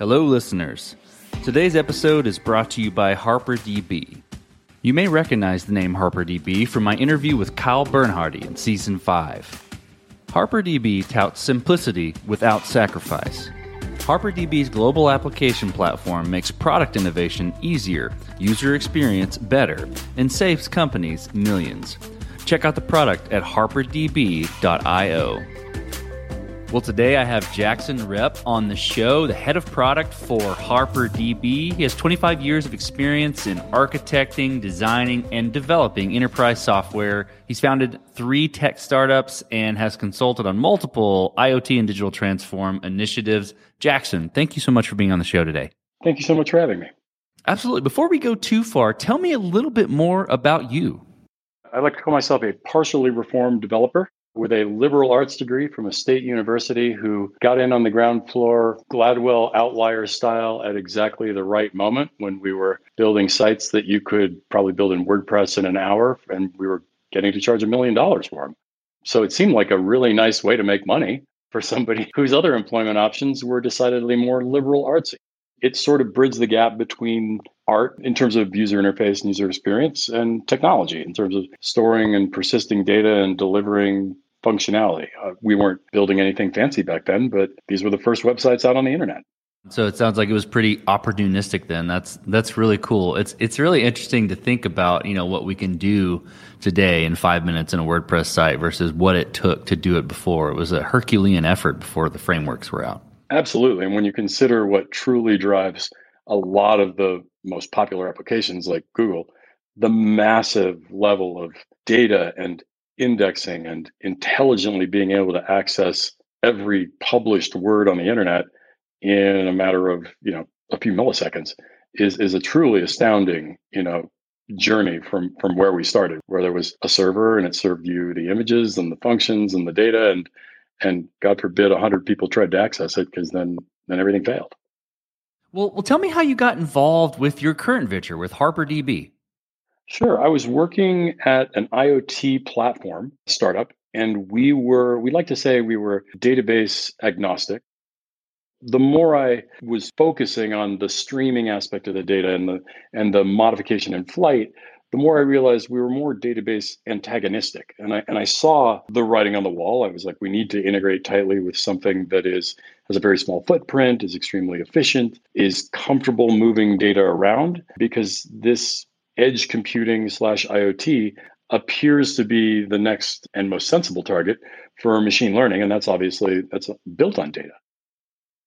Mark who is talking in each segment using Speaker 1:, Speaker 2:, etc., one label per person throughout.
Speaker 1: Hello, listeners. Today's episode is brought to you by HarperDB. You may recognize the name HarperDB from my interview with Kyle Bernhardy in Season 5. HarperDB touts simplicity without sacrifice. HarperDB's global application platform makes product innovation easier, user experience better, and saves companies millions. Check out the product at harperdb.io. Well, today I have Jaxon Repp on the show, the head of product for HarperDB. He has 25 years of experience in architecting, designing, and developing enterprise software. He's founded three tech startups and has consulted on multiple IoT and digital transform initiatives. Jaxon, thank you so much for being on the show today.
Speaker 2: Thank you so much for having me.
Speaker 1: Absolutely. Before we go too far, tell me a little bit more about you.
Speaker 2: I like to call myself a partially reformed developer with a liberal arts degree from a state university who got in on the ground floor, Gladwell outlier style, at exactly the right moment when we were building sites that you could probably build in WordPress in an hour, and we were getting to charge a million dollars for them. So it seemed like a really nice way to make money for somebody whose other employment options were decidedly more liberal artsy. It sort of bridged the gap between art in terms of user interface and user experience and technology in terms of storing and persisting data and delivering functionality. Uh, we weren't building anything fancy back then, but these were the first websites out on the internet.
Speaker 1: So it sounds like it was pretty opportunistic then. That's that's really cool. It's it's really interesting to think about, you know, what we can do today in 5 minutes in a WordPress site versus what it took to do it before. It was a Herculean effort before the frameworks were out.
Speaker 2: Absolutely. And when you consider what truly drives a lot of the most popular applications like Google, the massive level of data and indexing and intelligently being able to access every published word on the internet in a matter of you know a few milliseconds is is a truly astounding you know journey from from where we started where there was a server and it served you the images and the functions and the data and and god forbid 100 people tried to access it because then then everything failed
Speaker 1: well well tell me how you got involved with your current venture with harperdb
Speaker 2: Sure. I was working at an IoT platform startup, and we were, we like to say we were database agnostic. The more I was focusing on the streaming aspect of the data and the and the modification in flight, the more I realized we were more database antagonistic. And I and I saw the writing on the wall. I was like, we need to integrate tightly with something that is has a very small footprint, is extremely efficient, is comfortable moving data around, because this edge computing slash IoT appears to be the next and most sensible target for machine learning, and that's obviously that's built on data.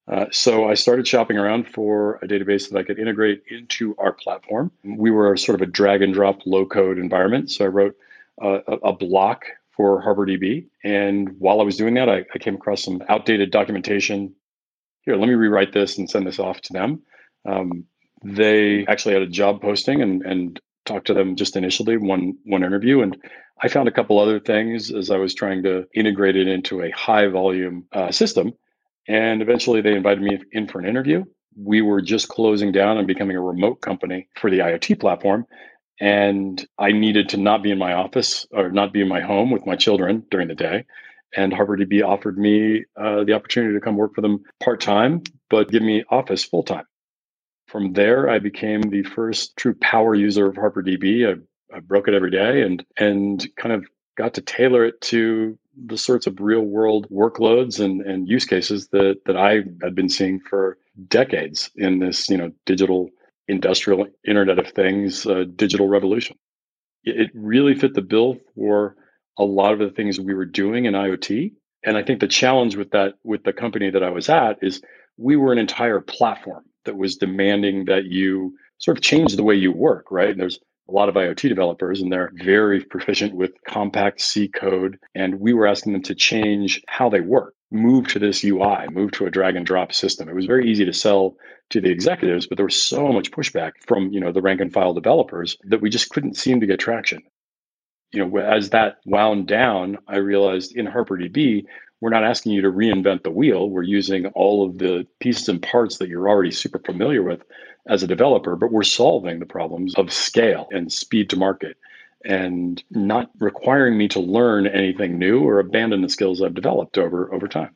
Speaker 2: Uh, so I started shopping around for a database that I could integrate into our platform. We were sort of a drag and drop low code environment, so I wrote uh, a block for HarperDB. And while I was doing that, I, I came across some outdated documentation. Here, let me rewrite this and send this off to them. Um, they actually had a job posting and and talked to them just initially one one interview and I found a couple other things as I was trying to integrate it into a high volume uh, system and eventually they invited me in for an interview we were just closing down and becoming a remote company for the IoT platform and I needed to not be in my office or not be in my home with my children during the day and HarperDB offered me uh, the opportunity to come work for them part time, but give me office full time. From there, I became the first true power user of HarperDB. I, I broke it every day and and kind of got to tailor it to the sorts of real world workloads and, and use cases that that I had been seeing for decades in this you know digital industrial Internet of Things uh, digital revolution. It really fit the bill for a lot of the things we were doing in IoT. And I think the challenge with that with the company that I was at is we were an entire platform that was demanding that you sort of change the way you work, right? And there's a lot of IoT developers and they're very proficient with compact C code. And we were asking them to change how they work, move to this UI, move to a drag and drop system. It was very easy to sell to the executives, but there was so much pushback from, you know, the rank and file developers that we just couldn't seem to get traction. You know, as that wound down, I realized in HarperDB, we're not asking you to reinvent the wheel. We're using all of the pieces and parts that you're already super familiar with as a developer, but we're solving the problems of scale and speed to market and not requiring me to learn anything new or abandon the skills I've developed over over time.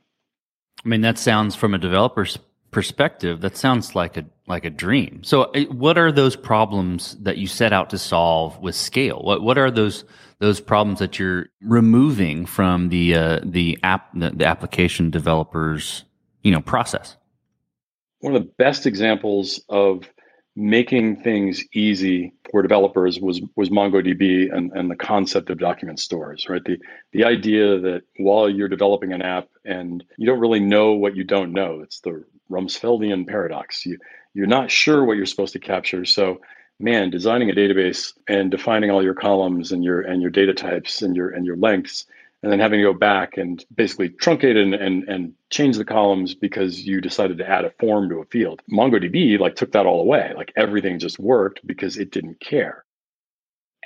Speaker 1: I mean, that sounds from a developer's perspective, that sounds like a like a dream. So, uh, what are those problems that you set out to solve with scale? What what are those those problems that you're removing from the uh, the app the, the application developers you know process?
Speaker 2: One of the best examples of making things easy for developers was was MongoDB and, and the concept of document stores, right? The the idea that while you're developing an app and you don't really know what you don't know, it's the Rumsfeldian paradox. You you're not sure what you're supposed to capture. So man, designing a database and defining all your columns and your and your data types and your and your lengths and then having to go back and basically truncate and, and, and change the columns because you decided to add a form to a field. MongoDB like took that all away. Like everything just worked because it didn't care.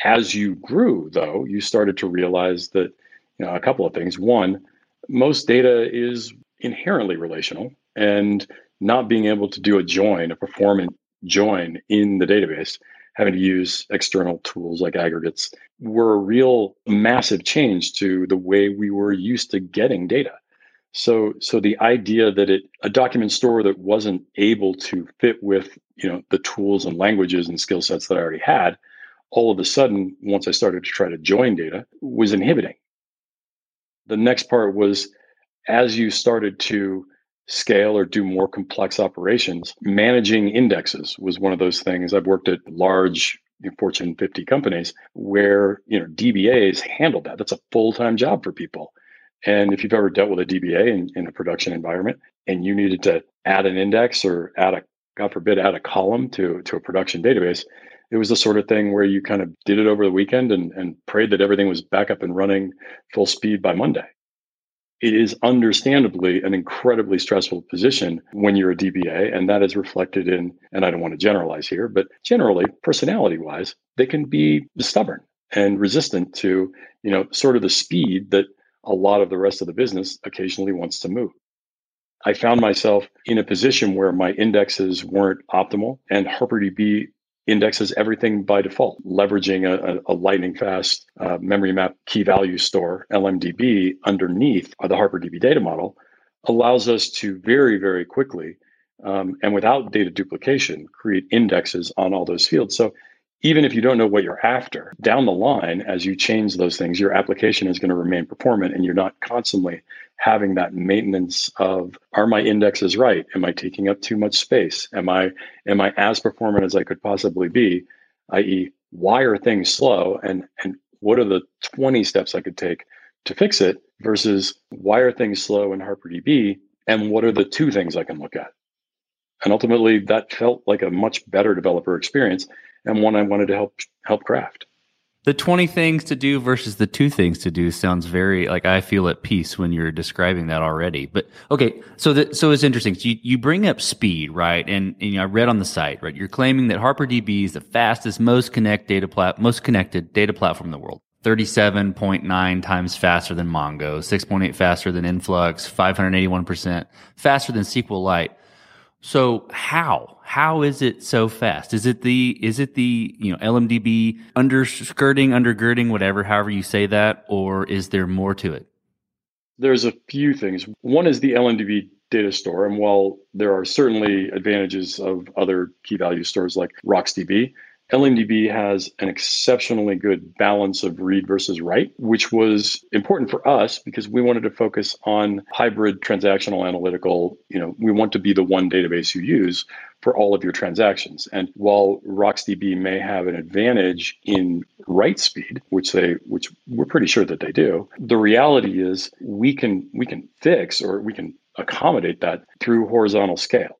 Speaker 2: As you grew, though, you started to realize that you know a couple of things. One, most data is inherently relational, and not being able to do a join, a performant join in the database having to use external tools like aggregates were a real massive change to the way we were used to getting data. So, so the idea that it a document store that wasn't able to fit with you know the tools and languages and skill sets that I already had, all of a sudden, once I started to try to join data, was inhibiting. The next part was as you started to scale or do more complex operations, managing indexes was one of those things. I've worked at large Fortune 50 companies where you know DBAs handled that. That's a full-time job for people. And if you've ever dealt with a DBA in, in a production environment and you needed to add an index or add a God forbid add a column to to a production database, it was the sort of thing where you kind of did it over the weekend and, and prayed that everything was back up and running full speed by Monday it is understandably an incredibly stressful position when you're a DBA. And that is reflected in, and I don't want to generalize here, but generally, personality wise, they can be stubborn and resistant to, you know, sort of the speed that a lot of the rest of the business occasionally wants to move. I found myself in a position where my indexes weren't optimal and HarperDB indexes everything by default, leveraging a, a, lightning fast uh, memory map key value store, LMDB, underneath the HarperDB data model allows us to very, very quickly um, and without data duplication create indexes on all those fields. So even if you don't know what you're after, down the line, as you change those things, your application is going to remain performant and you're not constantly having that maintenance of are my indexes right? Am I taking up too much space? Am I am I as performant as I could possibly be? i.e., why are things slow and and what are the 20 steps I could take to fix it versus why are things slow in HarperDB and what are the two things I can look at? And ultimately that felt like a much better developer experience and one I wanted to help help craft.
Speaker 1: The 20 things to do versus the two things to do sounds very like I feel at peace when you're describing that already. But okay, so that so it's interesting. So you, you bring up speed, right? And, and you know, I read on the site, right? You're claiming that HarperDB is the fastest, most connect data plat most connected data platform in the world. 37.9 times faster than Mongo, 6.8 faster than Influx, 581% faster than SQLite. So how how is it so fast? Is it the is it the you know LMDB underskirting, undergirding, whatever, however you say that, or is there more to it?
Speaker 2: There's a few things. One is the LMDB data store, and while there are certainly advantages of other key value stores like RocksDB, LMDB has an exceptionally good balance of read versus write, which was important for us because we wanted to focus on hybrid transactional analytical. You know, we want to be the one database you use for all of your transactions. And while RocksDB may have an advantage in write speed, which they which we're pretty sure that they do, the reality is we can we can fix or we can accommodate that through horizontal scale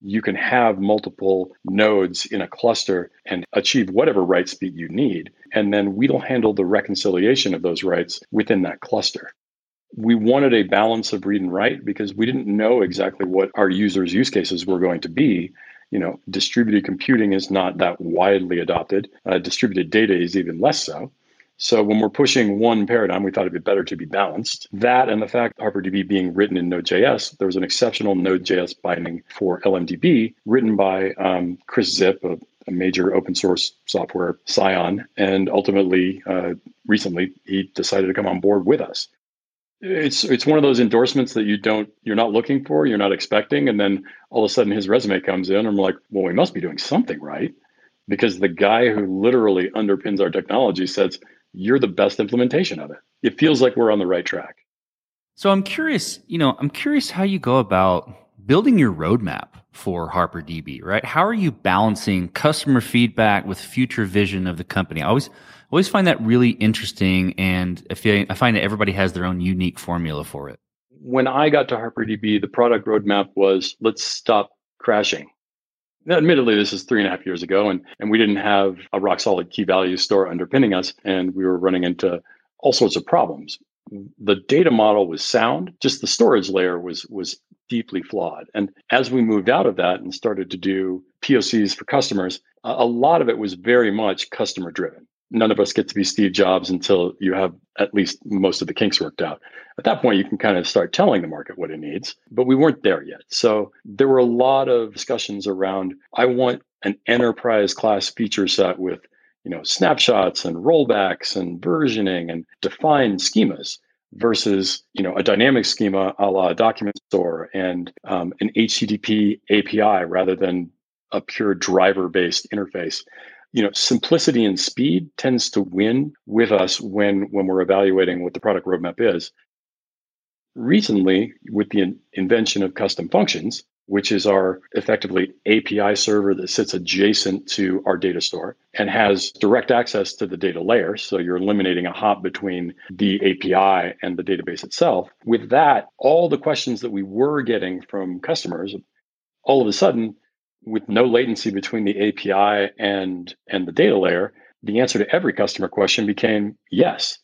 Speaker 2: you can have multiple nodes in a cluster and achieve whatever write speed you need. And then we'll handle the reconciliation of those writes within that cluster. We wanted a balance of read and write because we didn't know exactly what our users' use cases were going to be. You know, distributed computing is not that widely adopted. Uh, distributed data is even less so. So when we're pushing one paradigm, we thought it'd be better to be balanced. That and the fact HarperDB being written in Node.js, there was an exceptional Node.js binding for LMDB written by um, Kris Zyp, a, a, major open source software scion, and ultimately, uh, recently, he decided to come on board with us. it's it's one of those endorsements that you don't you're not looking for, you're not expecting, and then all of a sudden his resume comes in, and I'm like, well, we must be doing something right, because the guy who literally underpins our technology says you're the best implementation of it. It feels like we're on the right track.
Speaker 1: So I'm curious, you know, I'm curious how you go about building your roadmap for HarperDB, right? How are you balancing customer feedback with future vision of the company? I always always find that really interesting, and I feel I find that everybody has their own unique formula for it.
Speaker 2: When I got to HarperDB, the product roadmap was let's stop crashing. Admittedly, this is three and a half years ago, and, and we didn't have a rock solid key value store underpinning us, and we were running into all sorts of problems. The data model was sound, just the storage layer was was deeply flawed. And as we moved out of that and started to do POCs for customers, a lot of it was very much customer driven none of us get to be Steve Jobs until you have at least most of the kinks worked out. At that point, you can kind of start telling the market what it needs, but we weren't there yet. So there were a lot of discussions around I want an enterprise class feature set with you know snapshots and rollbacks and versioning and defined schemas versus you know a dynamic schema a la document store and um, an HTTP API rather than a pure driver based interface you know simplicity and speed tends to win with us when when we're evaluating what the product roadmap is. Recently with the in- invention of custom functions which is our effectively api server that sits adjacent to our data store and has direct access to the data layer so you're eliminating a hop between the api and the database itself. With that all the questions that we were getting from customers all of a sudden with no latency between the API and and the data layer, the answer to every customer question became yes.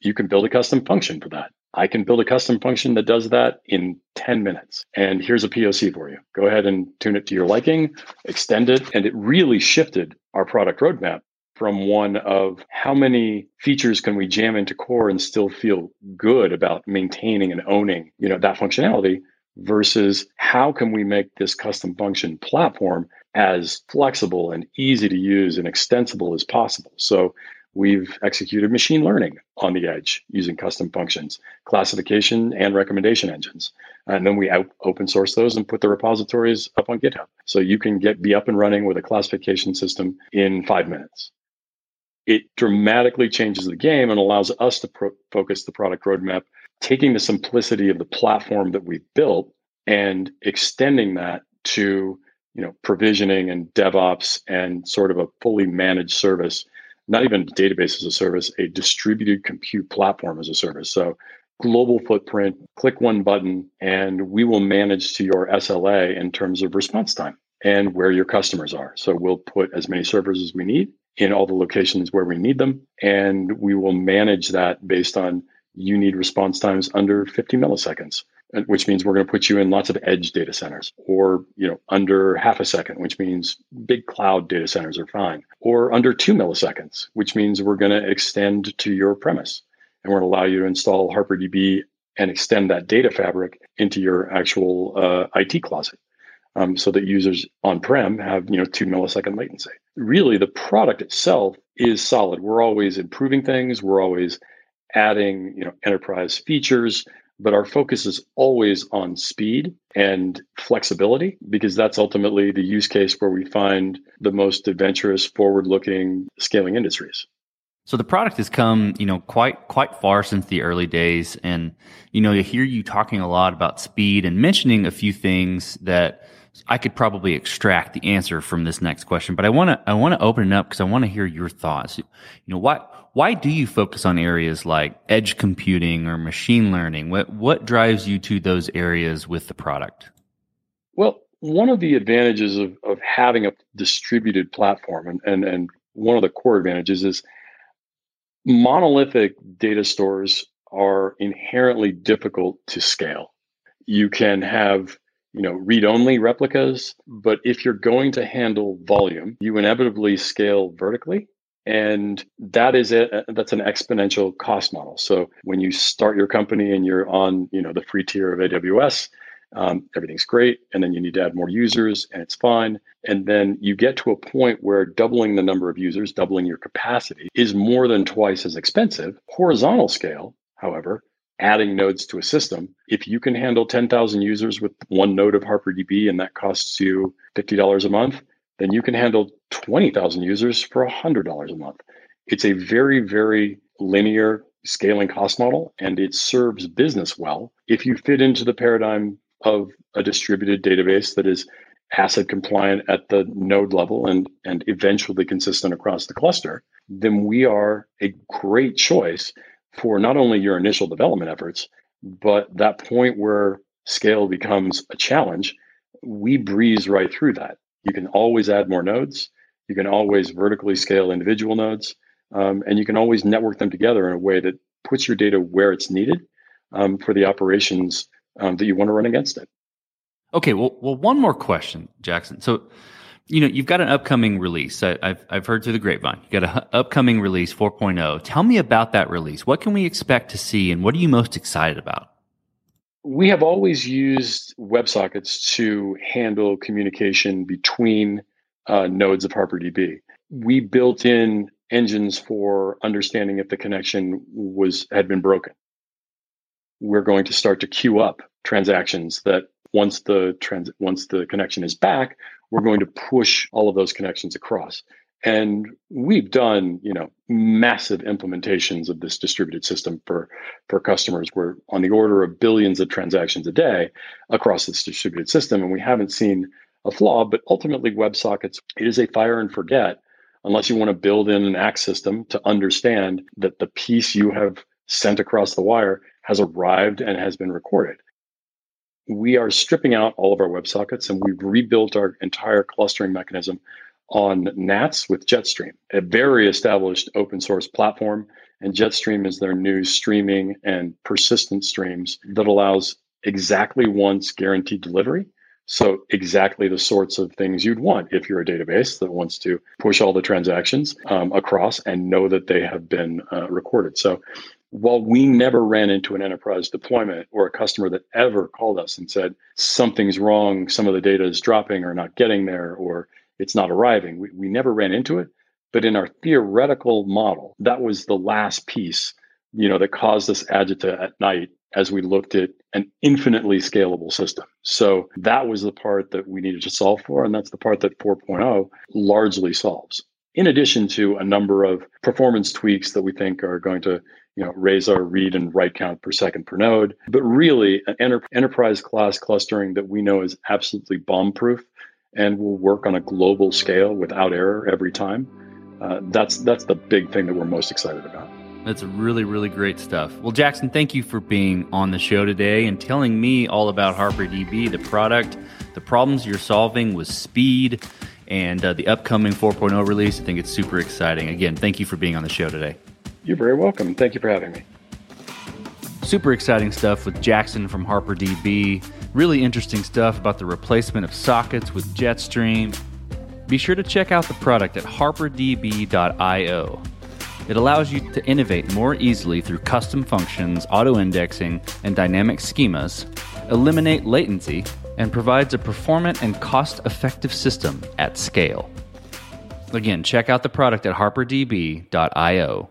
Speaker 2: You can build a custom function for that. I can build a custom function that does that in 10 minutes. And here's a POC for you. Go ahead and tune it to your liking, extend it, and it really shifted our product roadmap from one of how many features can we jam into core and still feel good about maintaining and owning, you know, that functionality versus how can we make this custom function platform as flexible and easy to use and extensible as possible. So we've executed machine learning on the edge using custom functions, classification and recommendation engines. And then we open source those and put the repositories up on GitHub. So you can get be up and running with a classification system in five minutes. It dramatically changes the game and allows us to pro- focus the product roadmap taking the simplicity of the platform that we've built and extending that to you know provisioning and devops and sort of a fully managed service not even database as a service a distributed compute platform as a service. So global footprint click one button and we will manage to your sla in terms of response time and where your customers are. So we'll put as many servers as we need in all the locations where we need them and we will manage that based on you need response times under 50 milliseconds which means we're going to put you in lots of edge data centers or you know under half a second which means big cloud data centers are fine or under 2 milliseconds which means we're going to extend to your premise. And we're going to allow you to install harperdb and extend that data fabric into your actual uh, it closet um, so that users on prem have you know 2 millisecond latency. Really the product itself is solid. We're always improving things. We're always adding you know enterprise features but our focus is always on speed and flexibility because that's ultimately the use case where we find the most adventurous forward looking scaling industries
Speaker 1: so the product has come, you know, quite quite far since the early days, and you know, to hear you talking a lot about speed and mentioning a few things that I could probably extract the answer from this next question. But I want to I want to open it up because I want to hear your thoughts. You know, what why do you focus on areas like edge computing or machine learning? What what drives you to those areas with the product?
Speaker 2: Well, one of the advantages of, of having a distributed platform and, and, and one of the core advantages is monolithic data stores are inherently difficult to scale. You can have you know read only replicas but if you're going to handle volume you inevitably scale vertically and that is it that's an exponential cost model so when you start your company and you're on you know the free tier of aws um, everything's great and then you need to add more users and it's fine and then you get to a point where doubling the number of users doubling your capacity is more than twice as expensive horizontal scale however adding nodes to a system. If you can handle 10,000 users with one node of HarperDB and that costs you $50 a month, then you can handle 20,000 users for $100 a month. It's a very, very linear scaling cost model and it serves business well. If you fit into the paradigm of a distributed database that is ACID compliant at the node level and, and eventually consistent across the cluster, then we are a great choice for not only your initial development efforts, but that point where scale becomes a challenge, we breeze right through that. You can always add more nodes. You can always vertically scale individual nodes. Um, and you can always network them together in a way that puts your data where it's needed um, for the operations um, that you want to run against it.
Speaker 1: Okay, well, well, one more question, Jaxon. So, you know, you've got an upcoming release. I, have I've heard through the grapevine. You got an upcoming release 4.0. Tell me about that release. What can we expect to see, and what are you most excited about?
Speaker 2: We have always used WebSockets to handle communication between uh, nodes of HarperDB. We built in engines for understanding if the connection was had been broken. We're going to start to queue up transactions that once the trans once the connection is back, we're going to push all of those connections across. And we've done, you know, massive implementations of this distributed system for, for customers. We're on the order of billions of transactions a day across this distributed system, and we haven't seen a flaw. But ultimately, WebSockets it is a fire and forget unless you want to build in an ACK system to understand that the piece you have sent across the wire has arrived and has been recorded. We are stripping out all of our WebSockets and we've rebuilt our entire clustering mechanism on NATS with Jetstream, a very established open source platform. And Jetstream is their new streaming and persistent streams that allows exactly once guaranteed delivery so exactly the sorts of things you'd want if you're a database that wants to push all the transactions um, across and know that they have been uh, recorded. So while we never ran into an enterprise deployment or a customer that ever called us and said something's wrong, some of the data is dropping or not getting there, or it's not arriving, we, we never ran into it. But in our theoretical model, that was the last piece, you know, that caused us agita at night as we looked at an infinitely scalable system. So that was the part that we needed to solve for. And that's the part that 4.0 largely solves. In addition to a number of performance tweaks that we think are going to you know, raise our read and write count per second per node, but really an enter- enterprise class clustering that we know is absolutely bomb proof and we'll work on a global scale without error every time. Uh, that's that's the big thing that we're most excited about.
Speaker 1: That's really, really great stuff. Well, Jaxon, thank you for being on the show today and telling me all about HarperDB, the product, the problems you're solving with speed, and uh, the upcoming 4.0 release. I think it's super exciting. Again, thank you for being on the show today.
Speaker 2: You're very welcome. Thank you for having me.
Speaker 1: Super exciting stuff with Jaxon from HarperDB. Really interesting stuff about the replacement of sockets with Jetstream. Be sure to check out the product at harperdb.io. It allows you to innovate more easily through custom functions, auto indexing, and dynamic schemas, eliminate latency, and provides a performant and cost effective system at scale. Again, check out the product at harperdb.io.